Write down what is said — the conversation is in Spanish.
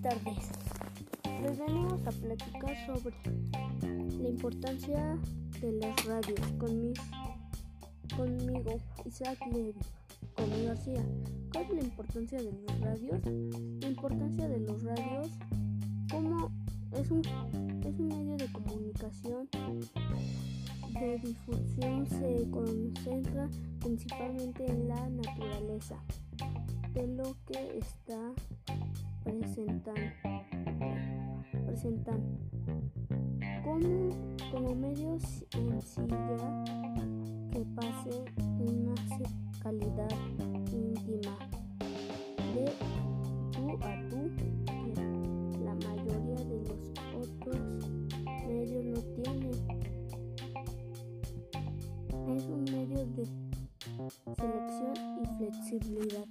tardes. Les venimos a platicar sobre la importancia de las radios con mis, conmigo, Isaac Levy, con García. ¿Cuál es la importancia de los radios? La importancia de los radios como es un, es un medio de comunicación de difusión se concentra principalmente en la naturaleza de lo que está presentando presentando como, como medio sencilla que pase una calidad íntima de tú a tú que la mayoría de los otros medios no tienen. Es un medio de selección y flexibilidad.